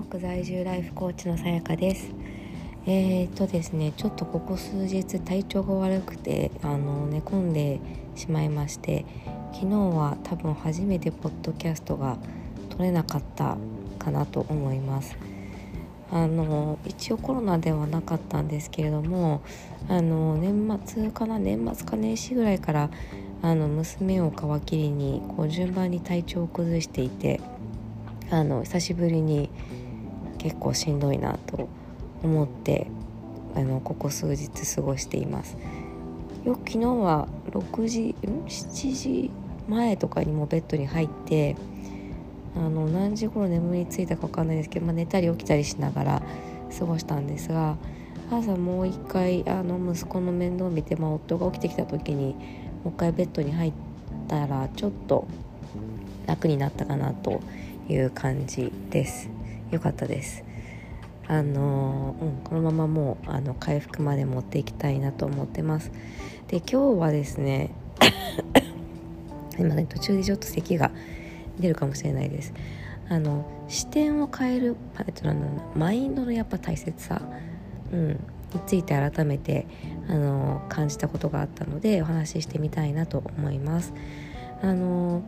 ヨーク在住ライフコーチのさやかです。えー、っとですねちょっとここ数日体調が悪くてあの寝込んでしまいまして昨日は多分初めてポッドキャストが撮れなかったかなと思います。あの一応コロナではなかったんですけれどもあの年末かな年末か年始ぐらいからあの娘を皮切りにこう順番に体調を崩していてあの久しぶりに結構しんどいなと思ってあのここ数日過ごしています。よく昨日は6時7時前とかにもベッドに入ってあの何時頃眠りついたか分かんないですけど、まあ、寝たり起きたりしながら過ごしたんですが朝もう一回あの息子の面倒を見て、まあ、夫が起きてきた時にもう一回ベッドに入ったらちょっと楽になったかなという感じです。よかったです。あのうん、このままもうあの回復まで持っていきたいなと思ってます。で今日はですね 今ね途中でちょっと咳が出るかもしれないです。あの視点を変えるパレットなんマインドのやっぱ大切さ、うん、について改めてあの感じたことがあったのでお話ししてみたいなと思います。あの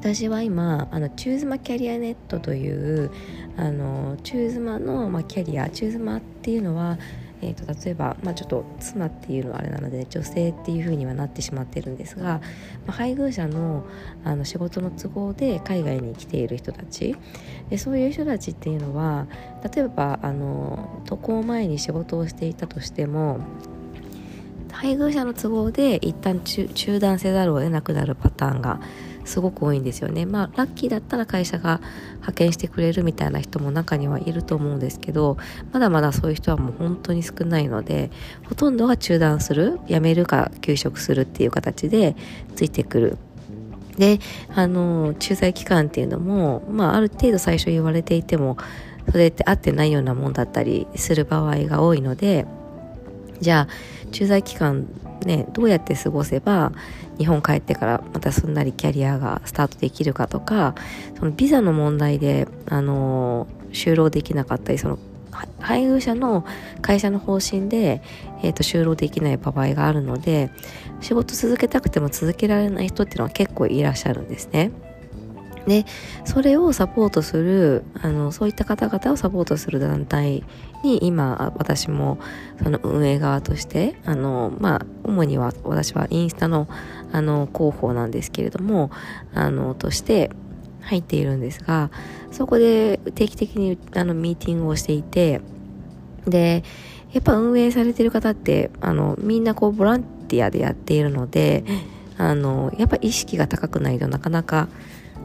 私は今あのチューズマキャリアネットというあのチューズマの、まあ、キャリアチューズマっていうのは、えーと、例えば、まあ、ちょっと妻っていうのはあれなので女性っていう風にはなってしまってるんですが、まあ、配偶者のあの仕事の都合で海外に来ている人たち。でそういう人たちっていうのは例えばあの渡航前に仕事をしていたとしても配偶者の都合で一旦中断せざるを得なくなるパターンがすごく多いんですよね。まあラッキーだったら会社が派遣してくれるみたいな人も中にはいると思うんですけどまだまだそういう人はもう本当に少ないのでほとんどは中断する辞めるか休職するっていう形でついてくる。であの駐在期間っていうのも、まあ、ある程度最初言われていてもそれって合ってないようなもんだったりする場合が多いのでじゃあ駐在期間ねどうやって過ごせば日本帰ってからまたすんなりキャリアがスタートできるかとかそのビザの問題であの就労できなかったりその配偶者の会社の方針で、えーと、就労できない場合があるので仕事続けたくても続けられない人っていうのは結構いらっしゃるんですね。でそれをサポートするあのそういった方々をサポートする団体に今私もその運営側としてあのまあ主には私はインスタのあの広報なんですけれどもあのとして入っているんですがそこで定期的にあのミーティングをしていてでやっぱ運営されてる方ってあのみんなこうボランティアでやっているのであのやっぱ意識が高くないとなかなか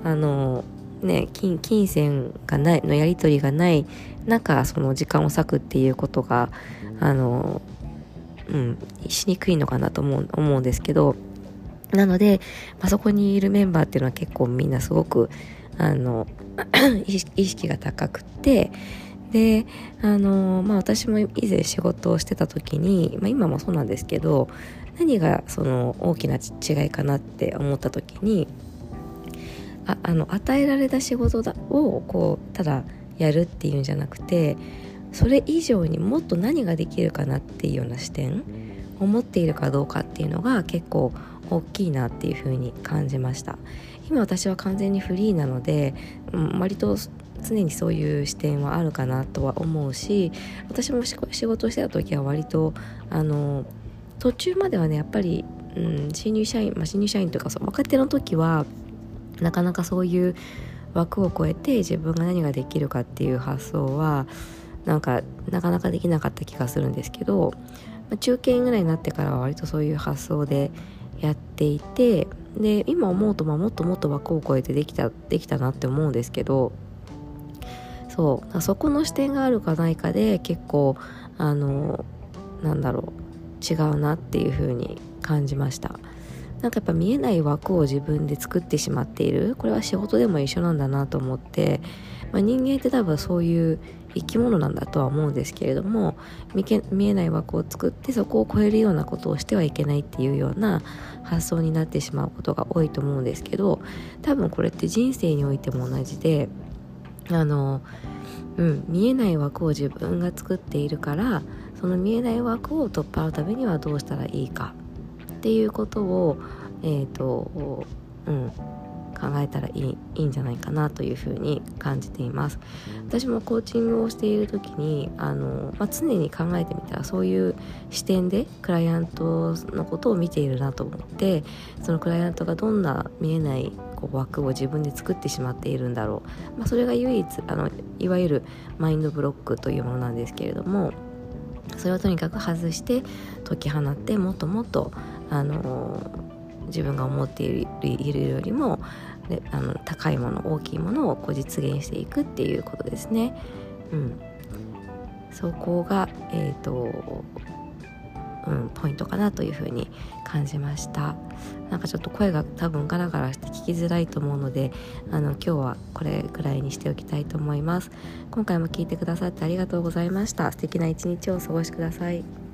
あのね金金銭がないのやり取りがない中その時間を割くっていうことがあのうんしにくいのかなと思う思うんですけどなので、まあ、そこにいるメンバーっていうのは結構みんなすごくあの 意識が高くてであのまあ私も以前仕事をしてた時に、まあ、今もそうなんですけど何がその大きな違いかなって思った時にああの与えられた仕事だをこうただやるっていうんじゃなくてそれ以上にもっと何ができるかなっていうような視点を持っているかどうかっていうのが結構大きいなっていうふうに感じました。今私は完全にフリーなので、割と常にそういう視点はあるかなとは思うし私も仕事してた時は割とあの途中まではねやっぱり、うん、新入社員、まあ、新入社員とかそう若手の時はなかなかそういう枠を超えて自分が何ができるかっていう発想はなんかなかなかできなかった気がするんですけど、まあ、中堅ぐらいになってからは割とそういう発想でやっていてで今思うとまあもっともっと枠を超えてできたできたなって思うんですけどそうそこの視点があるかないかで結構あのなんだろう違うなっていう風に感じました。なんかやっぱ見えない枠を自分で作ってしまっている。これは仕事でも一緒なんだなと思って、まあ、人間って多分そういう生き物なんだとは思うんですけれども見えない枠を作ってそこを超えるようなことをしてはいけないっていうような発想になってしまうことが多いと思うんですけど多分これって人生においても同じであの、うん、見えない枠を自分が作っているからその見えない枠を取っ払うためにはどうしたらいいか。っていうことを、えーとうん、考えたらいいいいんじゃないかなというふに感じています。私もコーチングをしている時にあの、まあ、常に考えてみたらそういう視点でクライアントのことを見ているなと思ってそのクライアントがどんな見えないこう枠を自分で作ってしまっているんだろう、まあ、それが唯一あのいわゆるマインドブロックというものなんですけれどもそれをとにかく外して解き放ってもっともっとあの自分が思っているよりもあの高いもの大きいものをこう実現していくっていうことですね。うん、そこが、えーとうん、ポイントかなというふうに感じました。なんかちょっと声が多分ガラガラして聞きづらいと思うのであの今日はこれぐらいにしておきたいと思います。今回も聞いてくださってありがとうございました。素敵な一日をお過ごしください。